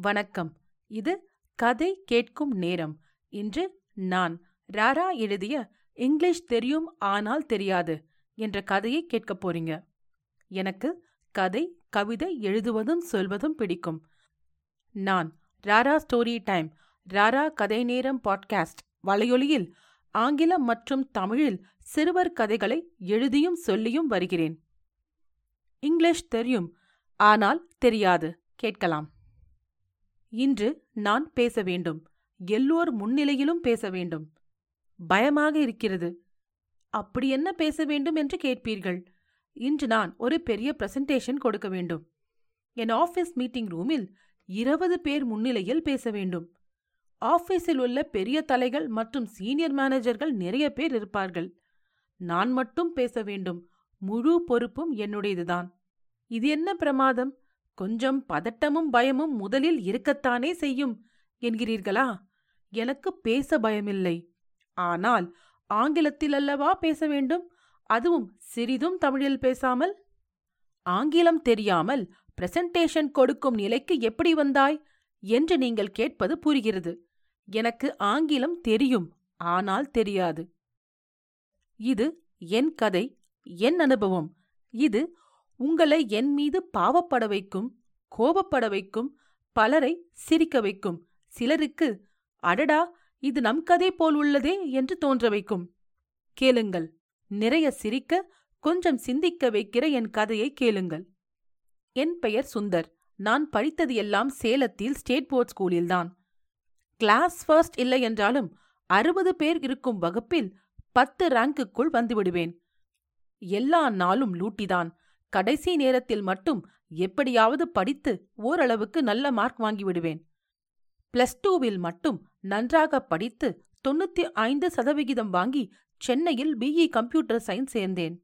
வணக்கம். இது கதை கேட்கும் நேரம். இன்று நான் ராரா எழுதிய இங்கிலீஷ் தெரியும் ஆனால் தெரியாது என்ற கதையை கேட்கப் போறீங்க. எனக்கு கதை கவிதை எழுதுவதும் சொல்வதும் பிடிக்கும். நான் ராரா ஸ்டோரி டைம் ராரா கதை நேரம் பாட்காஸ்ட் வலையொலியில் ஆங்கிலம் மற்றும் தமிழில் சிறுவர் கதைகளை எழுதியும் சொல்லியும் வருகிறேன். இங்கிலீஷ் தெரியும் ஆனால் தெரியாது. கேட்கலாம். இன்று நான் பேச வேண்டும். எல்லோர் முன்னிலையிலும் பேச வேண்டும். பயமாக இருக்கிறது. அப்படி என்ன பேச வேண்டும் என்று கேட்பீர்கள்? இன்று நான் ஒரு பெரிய பிரசன்டேஷன் கொடுக்க வேண்டும். என் ஆஃபீஸ் மீட்டிங் ரூமில் இருபது பேர் முன்னிலையில் பேச வேண்டும். ஆஃபீஸில் உள்ள பெரிய தலைகள் மற்றும் சீனியர் மேனேஜர்கள் நிறைய பேர் இருப்பார்கள். நான் மட்டும் பேச வேண்டும். முழு பொறுப்பும் என்னுடையதுதான். இது என்ன பிரமாதம்? கொஞ்சம் பதட்டமும் பயமும் முதலில் இருக்கத்தானே செய்யும் என்கிறீர்களா? எனக்கு பேச பயமில்லை. ஆனால் ஆங்கிலத்தில் அல்லவா பேச வேண்டும்? அதுவும் சிறிதும் தமிழில் பேசாமல்? ஆங்கிலம் தெரியாமல் பிரசன்டேஷன் கொடுக்கும் நிலைக்கு எப்படி வந்தாய்? என்று நீங்கள் கேட்பது புரிகிறது. எனக்கு ஆங்கிலம் தெரியும் ஆனால் தெரியாது. இது என் கதை என் அனுபவம். இது உங்களை என் மீது பாவப்பட வைக்கும் கோபப்பட வைக்கும் பலரை சிரிக்க வைக்கும். சிலருக்கு அடடா இது நம் கதை போல் உள்ளதே என்று தோன்ற வைக்கும். கேளுங்கள் நிறைய சிரிக்க கொஞ்சம் சிந்திக்க வைக்கிற என் கதையை கேளுங்கள். என் பெயர் சுந்தர். நான் படித்தது எல்லாம் சேலத்தில் ஸ்டேட் போர்ட் ஸ்கூலில்தான். கிளாஸ் ஃபர்ஸ்ட் இல்லை என்றாலும் அறுபது பேர் இருக்கும் வகுப்பில் பத்து ரேங்குக்குள் வந்துவிடுவேன் எல்லா நாளும் லூட்டிதான். கடைசி நேரத்தில் மட்டும் எப்படியாவது படித்து ஓரளவுக்கு நல்ல மார்க் வாங்கிவிடுவேன். பிளஸ் டூவில் மட்டும் நன்றாக படித்து தொண்ணூத்தி ஐந்து சதவிகிதம் வாங்கி சென்னையில் பிஇ கம்ப்யூட்டர் சயின்ஸ் சேர்ந்தேன்.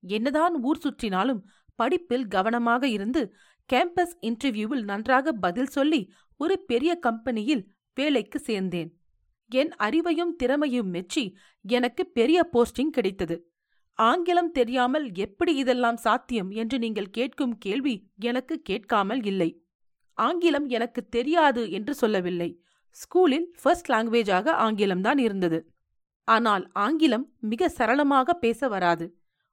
என்னதான் ஊர் சுற்றினாலும் படிப்பில் கவனமாக இருந்து கேம்பஸ் இன்டர்வியூவில் நன்றாக பதில் சொல்லி ஒரு பெரிய கம்பெனியில் வேலைக்கு சேர்ந்தேன். என் அறிவையும் திறமையும் மெச்சி எனக்கு பெரிய போஸ்டிங் கிடைத்தது. ஆங்கிலம் தெரியாமல் எப்படி இதெல்லாம் சாத்தியம் என்று நீங்கள் கேட்கும் கேள்வி எனக்கு கேட்காமல் இல்லை. ஆங்கிலம் எனக்கு தெரியாது என்று சொல்லவில்லை. ஸ்கூலில் ஃபர்ஸ்ட் லாங்குவேஜாக ஆங்கிலம்தான் இருந்தது. ஆனால் ஆங்கிலம் மிக சரளமாக பேச வராது.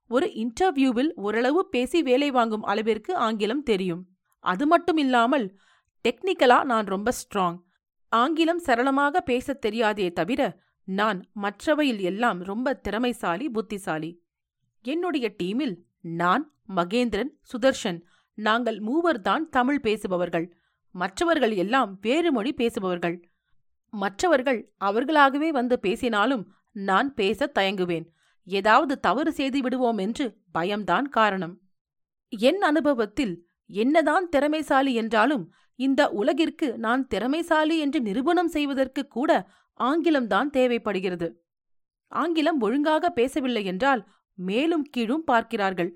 ஒரு இன்டர்வியூவில் ஓரளவு பேசி வேலை வாங்கும் அளவிற்கு ஆங்கிலம் தெரியும். அது மட்டும் இல்லாமல் டெக்னிக்கலா நான் ரொம்ப ஸ்ட்ராங். ஆங்கிலம் சரளமாக பேசத் தெரியாதே தவிர நான் மற்றவையில் எல்லாம் ரொம்ப திறமைசாலி புத்திசாலி. என்னுடைய டீமில் நான் மகேந்திரன் சுதர்ஷன். நாங்கள் மூவர்தான் தமிழ் பேசுபவர்கள். மற்றவர்கள் எல்லாம் வேறு மொழி பேசுபவர்கள். மற்றவர்கள் அவர்களாகவே வந்து பேசினாலும் நான் பேச தயங்குவேன். ஏதாவது தவறு செய்து விடுவோம் என்று பயம்தான் காரணம். என் அனுபவத்தில் என்னதான் திறமைசாலி என்றாலும் இந்த உலகிற்கு நான் திறமைசாலி என்று நிரூபணம் செய்வதற்கு கூட ஆங்கிலம்தான் தேவைப்படுகிறது. ஆங்கிலம் ஒழுங்காக பேசவில்லை என்றால் மேலும் கீழும் பார்க்கிறார்கள்.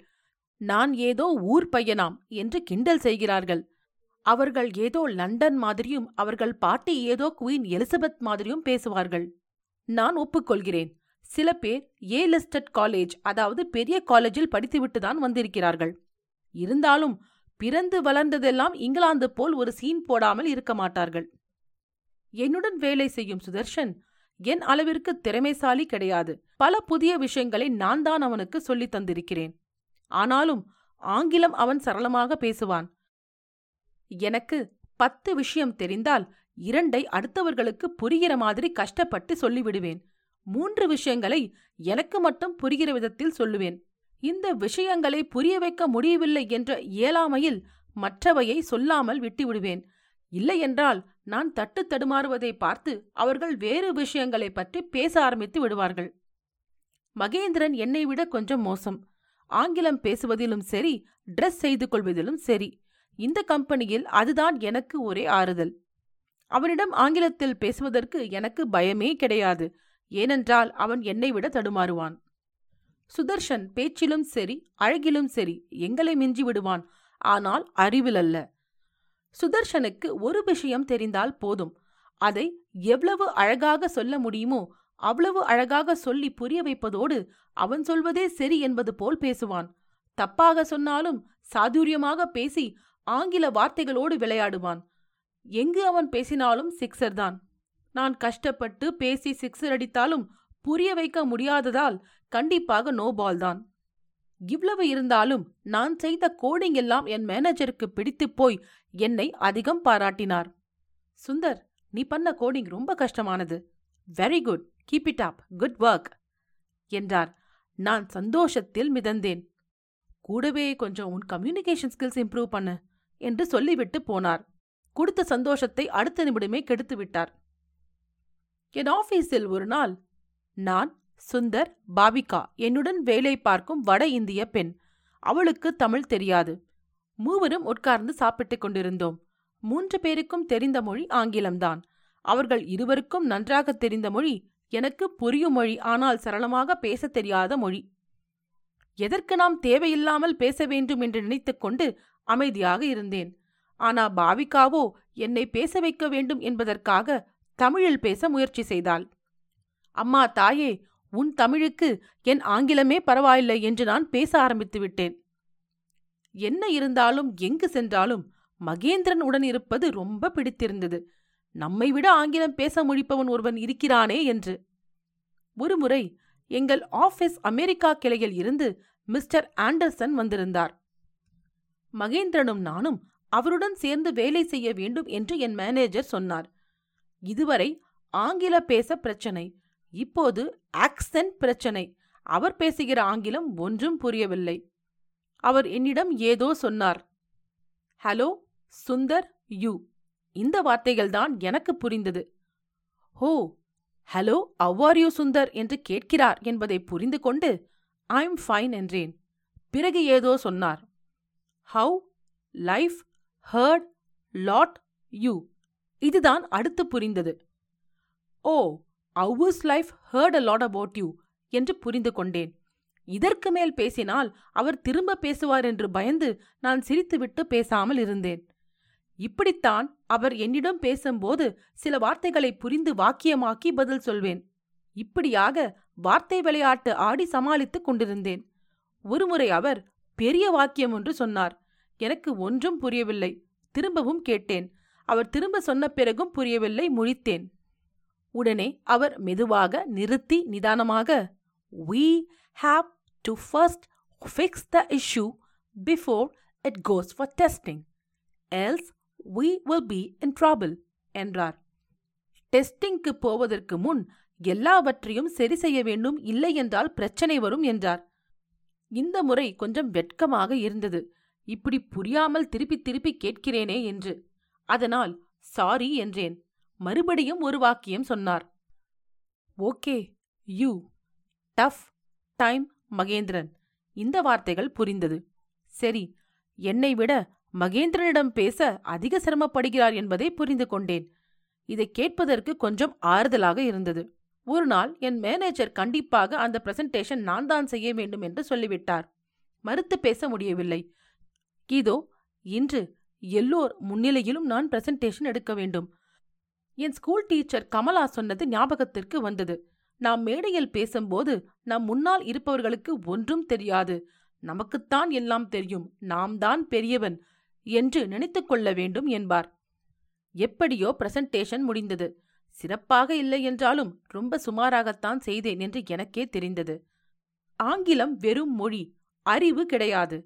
நான் ஏதோ ஊர் பையனாம் என்று கிண்டல் செய்கிறார்கள். அவர்கள் ஏதோ லண்டன் மாதிரியும் அவர்கள் பாட்டி ஏதோ குயின் எலிசபெத் மாதிரியும் பேசுவார்கள். நான் ஒப்புக்கொள்கிறேன். சில பேர் ஏ லிஸ்டட் காலேஜ் அதாவது பெரிய காலேஜில் படித்துவிட்டுதான் வந்திருக்கிறார்கள். இருந்தாலும் பிறந்து வளர்ந்ததெல்லாம் இங்கிலாந்து போல் ஒரு சீன் போடாமல் இருக்க மாட்டார்கள். என்னுடன் வேலை செய்யும் சுதர்ஷன் என் அளவிற்கு திறமைசாலி கிடையாது. பல புதிய விஷயங்களை நான் தான் அவனுக்கு சொல்லித் தந்திருக்கிறேன். ஆனாலும் ஆங்கிலம் அவன் சரளமாக பேசுவான். எனக்கு பத்து விஷயம் தெரிந்தால் இரண்டை அடுத்தவர்களுக்கு புரிகிற மாதிரி கஷ்டப்பட்டு சொல்லிவிடுவேன். மூன்று விஷயங்களை எனக்கு மட்டும் புரிகிற விதத்தில் சொல்லுவேன். இந்த விஷயங்களை புரிய வைக்க முடியவில்லை என்ற இயலாமையில் மற்றவையை சொல்லாமல் விட்டுவிடுவேன். இல்லையென்றால் நான் தட்டு தடுமாறுவதை பார்த்து அவர்கள் வேறு விஷயங்களைப் பற்றி பேச ஆரம்பித்து விடுவார்கள். மகேந்திரன் என்னை விட கொஞ்சம் மோசம். ஆங்கிலம் பேசுவதிலும் சரி ட்ரெஸ் செய்து கொள்வதிலும் சரி இந்த கம்பெனியில் அதுதான் எனக்கு ஒரே ஆறுதல். அவனிடம் ஆங்கிலத்தில் பேசுவதற்கு எனக்கு பயமே கிடையாது ஏனென்றால் அவன் என்னை விட தடுமாறுவான். சுதர்ஷன் பேச்சிலும் சரி அழகிலும் சரி எங்களை மிஞ்சி விடுவான் ஆனால் அறிவில் அல்ல சுதர்ஷனுக்கு ஒரு விஷயம் தெரிந்தால் போதும். அதை எவ்வளவு அழகாக சொல்ல முடியுமோ அவ்வளவு அழகாக சொல்லி புரிய வைப்பதோடு அவன் சொல்வதே சரி என்பது போல் பேசுவான். தப்பாக சொன்னாலும் சாதுரியமாக பேசி ஆங்கில வார்த்தைகளோடு விளையாடுவான். எங்கு அவன் பேசினாலும் சிக்ஸர் தான் நான் கஷ்டப்பட்டு பேசி சிக்ஸர் அடித்தாலும் புரிய வைக்க முடியாததால் கண்டிப்பாக நோ பால் தான் இவ்வளவு இருந்தாலும் நான் செய்த கோடிங் எல்லாம் என் மேனேஜருக்கு பிடித்துப் போய் என்னை அதிகம் பாராட்டினார். சுந்தர் நீ பண்ண கோடிங் ரொம்ப கஷ்டமானது. Very good keep it up good work என்றார். நான் சந்தோஷத்தில் மிதந்தேன். கூடவே கொஞ்சம் உன் கம்யூனிகேஷன் ஸ்கில்ஸ் இம்ப்ரூவ் பண்ணு என்று சொல்லிவிட்டு போனார். கொடுத்த சந்தோஷத்தை அடுத்த நிமிடமே கெடுத்து விட்டார் என் ஆபீஸில் ஒரு நாள் நான் சுந்தர் பாவிகா என்னுடன் வேலை பார்க்கும் வட இந்திய பெண். அவளுக்கு தமிழ் தெரியாது. மூவரும் உட்கார்ந்து சாப்பிட்டுக் கொண்டிருந்தோம். மூன்று பேருக்கும் தெரிந்த மொழி ஆங்கிலம்தான். அவர்கள் இருவருக்கும் நன்றாக தெரிந்த மொழி எனக்கு புரியும் மொழி ஆனால் சரளமாக பேசத் தெரியாத மொழி. எதற்கு நாம் தேவையில்லாமல் பேச வேண்டும் என்று நினைத்துக்கொண்டு அமைதியாக இருந்தேன். ஆனா பாவிகாவோ என்னை பேச வைக்க வேண்டும் என்பதற்காக தமிழில் பேச முயற்சி செய்தாள். அம்மா தாயே உன் தமிழுக்கு என் ஆங்கிலமே பரவாயில்லை என்று நான் பேச ஆரம்பித்து விட்டேன். என்ன இருந்தாலும் எங்கு சென்றாலும் மகேந்திரன் உடன் இருப்பது ரொம்ப பிடித்திருந்தது. நம்மை விட ஆங்கிலம் பேச முடிப்பவன் ஒருவன் இருக்கிறானே என்று. ஒருமுறை எங்கள் ஆபீஸ் அமெரிக்கா கிளையில் இருந்து மிஸ்டர் ஆண்டர்சன் வந்திருந்தார். மகேந்திரனும் நானும் அவருடன் சேர்ந்து வேலை செய்ய வேண்டும் என்று என் மேனேஜர் சொன்னார். இதுவரை ஆங்கில பேச பிரச்சனை இப்போது ஆக்சென்ட் பிரச்சனை. அவர் பேசுகிற ஆங்கிலம் ஒன்றும் புரியவில்லை. அவர் என்னிடம் ஏதோ சொன்னார். ஹலோ சுந்தர் யூ இந்த வார்த்தைகள்தான் எனக்கு புரிந்தது. ஹோ ஹலோ அவ்வார் யூ சுந்தர்? என்று கேட்கிறார் என்பதை புரிந்து கொண்டு ஐம் ஃபைன் என்றேன். பிறகு ஏதோ சொன்னார். How life heard lot you இதுதான் அடுத்து புரிந்தது. ஓ how's life heard a lot about you என்று புரிந்து கொண்டேன். இதற்கு மேல் பேசினால் அவர் திரும்ப பேசுவார் என்று பயந்து நான் சிரித்துவிட்டு பேசாமல் இருந்தேன். இப்படித்தான் அவர் என்னிடம் பேசும்போது சில வார்த்தைகளை புரிந்து வாக்கியமாக்கி பதில் சொல்வேன். இப்படியாக வார்த்தை விளையாட்டு ஆடி சமாளித்துக் கொண்டிருந்தேன். ஒருமுறை அவர் பெரிய வாக்கியம் ஒன்று சொன்னார். எனக்கு ஒன்றும் புரியவில்லை. திரும்பவும் கேட்டேன். அவர் திரும்ப சொன்ன பிறகும் புரியவில்லை முழித்தேன். உடனே அவர் மெதுவாக நிறுத்தி நிதானமாக we have to first fix the issue before it goes for testing else we will be in trouble என்றார். டெஸ்டிங்க்கு போவதற்கு முன் எல்லாவற்றையும் சரி செய்ய வேண்டும் இல்லை என்றால் பிரச்சனை வரும் என்றார். இந்த முறை கொஞ்சம் வெட்கமாக இருந்தது. இப்படி புரியாமல் திருப்பி திருப்பி கேட்கிறேனே என்று. அதனால் சாரி என்றேன். மறுபடியும் ஒரு வாக்கியம் சொன்னார். Okay you. Tough time Mahendran. இந்த வார்த்தைகள் புரிந்தது. சரி என்னை விட மகேந்திரனிடம் பேச அதிக சிரமப்படுகிறார் என்பதை புரிந்து கொண்டேன். இதை கேட்பதற்கு கொஞ்சம் ஆறுதலாக இருந்தது. ஒரு நாள் என் மேனேஜர் கண்டிப்பாக அந்த பிரசன்டேஷன் நான் தான் செய்ய வேண்டும் என்று சொல்லிவிட்டார். மறுத்து பேச முடியவில்லை. இதோ இன்று எல்லோர் முன்னிலையிலும் நான் பிரசன்டேஷன் எடுக்க வேண்டும். என் ஸ்கூல் டீச்சர் கமலா சொன்னது ஞாபகத்திற்கு வந்தது. நாம் மேடையில் பேசும்போது நம் முன்னால் இருப்பவர்களுக்கு ஒன்றும் தெரியாது. நமக்குத்தான் எல்லாம் தெரியும். நாம் தான் பெரியவன் என்று நினைத்துக்கொள்ள வேண்டும் என்பார். எப்படியோ பிரசன்டேஷன் முடிந்தது. சிறப்பாக இல்லை என்றாலும் ரொம்ப சுமாராகத்தான் செய்தேன் என்று எனக்கே தெரிந்தது. ஆங்கிலம் வெறும் மொழி அறிவு கிடையாது.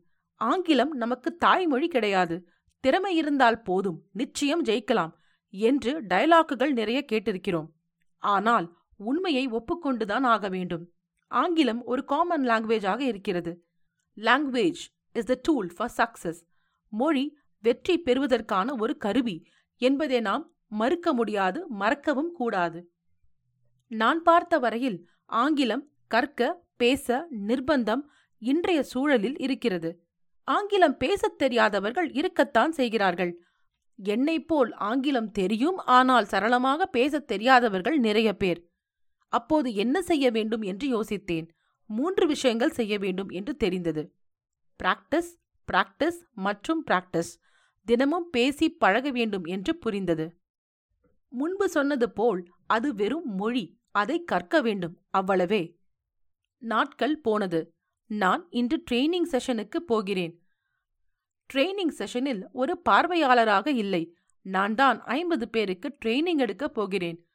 ஆங்கிலம் நமக்கு தாய்மொழி கிடையாது. திறமை இருந்தால் போதும். நிச்சயம் ஜெயிக்கலாம். என்று டயலாக்குகள் நிறைய கேட்டிருக்கிறோம். ஆனால் உண்மையை ஒப்புக்கொண்டுதான் ஆக வேண்டும். ஆங்கிலம் ஒரு காமன் லாங்குவேஜாக இருக்கிறது. Language is the tool for success மொழி வெற்றி பெறுவதற்கான ஒரு கருவி என்பதை நாம் மறுக்க முடியாது மறக்கவும் கூடாது. நான் பார்த்த வரையில் ஆங்கிலம் கற்க பேச நிர்பந்தம் இன்றைய சூழலில் இருக்கிறது. ஆங்கிலம் பேசத் தெரியாதவர்கள் இருக்கத்தான் செய்கிறார்கள். என்னைப் போல் ஆங்கிலம் தெரியும் ஆனால் சரளமாக பேசத் தெரியாதவர்கள் நிறைய பேர். அப்போது என்ன செய்ய வேண்டும் என்று யோசித்தேன். மூன்று விஷயங்கள் செய்ய வேண்டும் என்று தெரிந்தது. பிராக்டிஸ் பிராக்டிஸ் மற்றும் பிராக்டிஸ். தினமும் பேசி பழக வேண்டும் என்று புரிந்தது. முன்பு சொன்னது போல் அது வெறும் மொழி அதை கற்க வேண்டும் அவ்வளவே. நாட்கள் போனது. நான் இன்று ட்ரெய்னிங் செஷனுக்கு போகிறேன். ட்ரெய்னிங் செஷனில் ஒரு பார்வையாளராக இல்லை. நான் தான் ஐம்பது பேருக்கு ட்ரெய்னிங் எடுக்க போகிறேன்.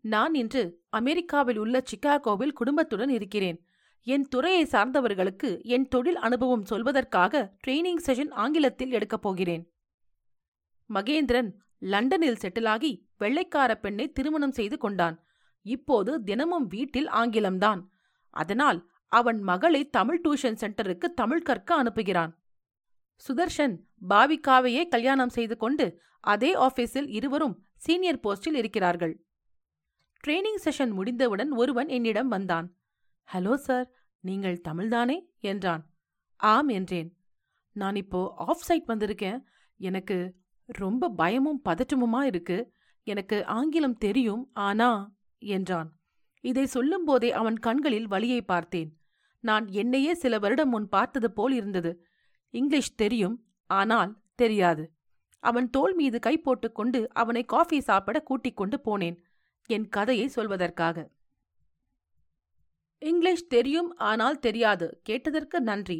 நான் இன்று அமெரிக்காவில் உள்ள சிகாகோவில் குடும்பத்துடன் இருக்கிறேன். என் துறையை சார்ந்தவர்களுக்கு என் தொழில் அனுபவம் சொல்வதற்காக ட்ரெய்னிங் செஷன் ஆங்கிலத்தில் எடுக்கப் போகிறேன். மகேந்திரன் லண்டனில் செட்டிலாகி வெள்ளைக்கார பெண்ணை திருமணம் செய்து கொண்டான். இப்போது தினமும் வீட்டில் ஆங்கிலம்தான். அதனால் அவன் மகளை தமிழ் டியூஷன் சென்டருக்கு தமிழ் கற்க அனுப்புகிறான். சுதர்ஷன் பாவிகாவையே கல்யாணம் செய்து கொண்டு அதே ஆபீஸில் இருவரும் சீனியர் போஸ்டில் இருக்கிறார்கள். ட்ரெய்னிங் செஷன் முடிந்தவுடன் ஒருவன் என்னிடம் வந்தான். ஹலோ சார் நீங்கள் தமிழ்தானே? என்றான். ஆம் என்றேன். நான் இப்போ ஆஃப் சைட் வந்திருக்கேன். எனக்கு ரொம்ப பயமும் பதற்றமுமா இருக்கு. எனக்கு ஆங்கிலம் தெரியும் ஆனா என்றான். இதை சொல்லும்போதே அவன் கண்களில் வழியை பார்த்தேன். நான் என்னையே சில வருடம் முன் பார்த்தது போல் இருந்தது. இங்கிலீஷ் தெரியும் ஆனால் தெரியாது. அவன் தோல் மீது கை போட்டுக்கொண்டு அவனை காஃபி சாப்பிட கூட்டிக் கொண்டு போனேன் என் கதையை சொல்வதற்காக. இங்கிலீஷ் தெரியும் ஆனால் தெரியாது கேட்டதற்கு நன்றி.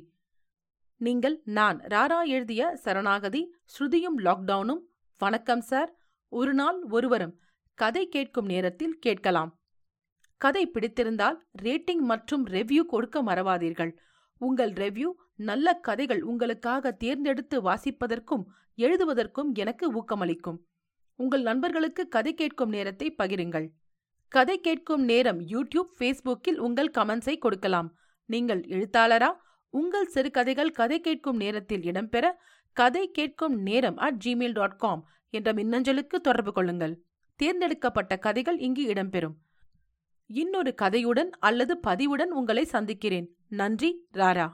நீங்கள் நான் ராரா எழுதிய சரணாகதி ஸ்ருதியும் லாக்டவுனும். வணக்கம் சார். ஒரு நாள் ஒருவரும் கதை கேட்கும் நேரத்தில் கேட்கலாம். கதை பிடித்திருந்தால் ரேட்டிங் மற்றும் ரெவ்யூ கொடுக்க மறவாதீர்கள். உங்கள் ரெவ்யூ நல்ல கதைகள் உங்களுக்காக தேர்ந்தெடுத்து வாசிப்பதற்கும் எழுதுவதற்கும் எனக்கு ஊக்கமளிக்கும். உங்கள் நண்பர்களுக்கு கதை கேட்கும் நேரத்தை பகிருங்கள். கதை கேட்கும் நேரம் யூடியூப் ஃபேஸ்புக்கில் உங்கள் கமெண்ட்ஸை கொடுக்கலாம். நீங்கள் எழுத்தாளரா? உங்கள் சிறுகதைகள் கதை கேட்கும் நேரத்தில் இடம்பெற கதை கேட்கும் நேரம் அட் ஜிமெயில் டாட் காம் என்ற மின்னஞ்சலுக்கு தொடர்பு கொள்ளுங்கள். தேர்ந்தெடுக்கப்பட்ட கதைகள் இங்கு இடம்பெறும். இன்னொரு கதையுடன் அல்லது பதிவுடன் உங்களை சந்திக்கிறேன். நன்றி ராரா.